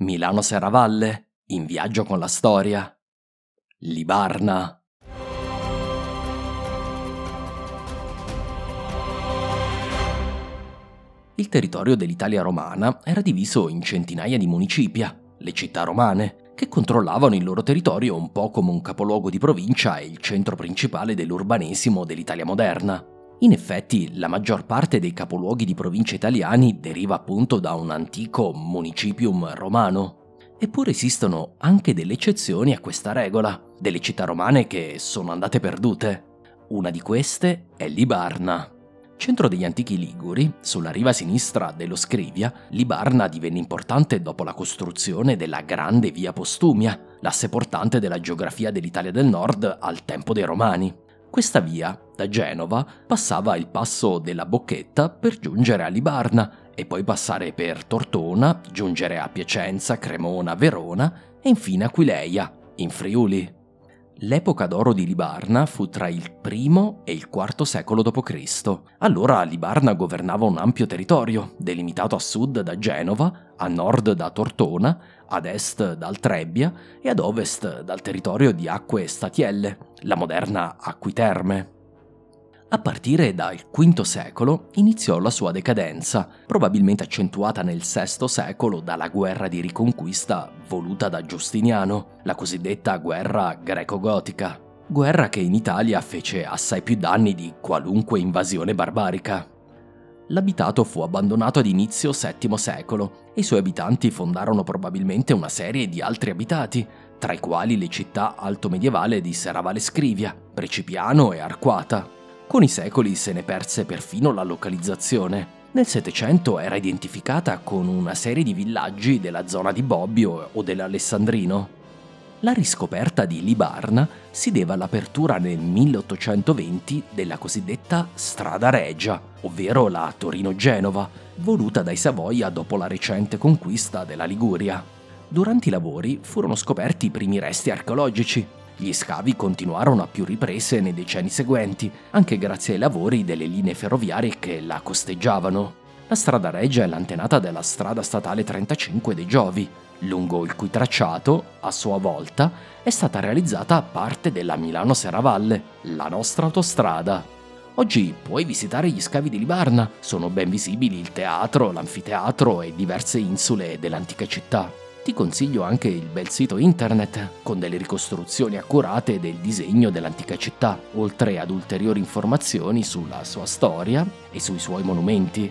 Milano Serravalle, in viaggio con la storia. Libarna. Il territorio dell'Italia romana era diviso in centinaia di municipia, le città romane, che controllavano il loro territorio un po' come un capoluogo di provincia e il centro principale dell'urbanesimo dell'Italia moderna. In effetti, la maggior parte dei capoluoghi di provincia italiani deriva appunto da un antico municipium romano. Eppure esistono anche delle eccezioni a questa regola, delle città romane che sono andate perdute. Una di queste è Libarna. Centro degli antichi Liguri, sulla riva sinistra dello Scrivia, Libarna divenne importante dopo la costruzione della grande via Postumia, l'asse portante della geografia dell'Italia del Nord al tempo dei Romani. Questa via, da Genova, passava il passo della Bocchetta per giungere a Libarna e poi passare per Tortona, giungere a Piacenza, Cremona, Verona e infine Aquileia, in Friuli. L'epoca d'oro di Libarna fu tra il I e il IV secolo d.C. Allora Libarna governava un ampio territorio, delimitato a sud da Genova, a nord da Tortona, ad est dal Trebbia e ad ovest dal territorio di Acque Statielle, la moderna Acquiterme. A partire dal V secolo iniziò la sua decadenza, probabilmente accentuata nel VI secolo dalla guerra di riconquista voluta da Giustiniano, la cosiddetta guerra greco-gotica, guerra che in Italia fece assai più danni di qualunque invasione barbarica. L'abitato fu abbandonato ad inizio VII secolo e i suoi abitanti fondarono probabilmente una serie di altri abitati, tra i quali le città alto-medievali di Serravalle Scrivia, Precipiano e Arquata. Con i secoli se ne perse perfino la localizzazione. Nel Settecento era identificata con una serie di villaggi della zona di Bobbio o dell'Alessandrino. La riscoperta di Libarna si deve all'apertura nel 1820 della cosiddetta Strada Regia, ovvero la Torino-Genova, voluta dai Savoia dopo la recente conquista della Liguria. Durante i lavori furono scoperti i primi resti archeologici, gli scavi continuarono a più riprese nei decenni seguenti, anche grazie ai lavori delle linee ferroviarie che la costeggiavano. La strada Regia è l'antenata della strada statale 35 dei Giovi, lungo il cui tracciato, a sua volta, è stata realizzata parte della Milano Serravalle, la nostra autostrada. Oggi puoi visitare gli scavi di Libarna, sono ben visibili il teatro, l'anfiteatro e diverse insule dell'antica città. Ti consiglio anche il bel sito internet con delle ricostruzioni accurate del disegno dell'antica città, oltre ad ulteriori informazioni sulla sua storia e sui suoi monumenti.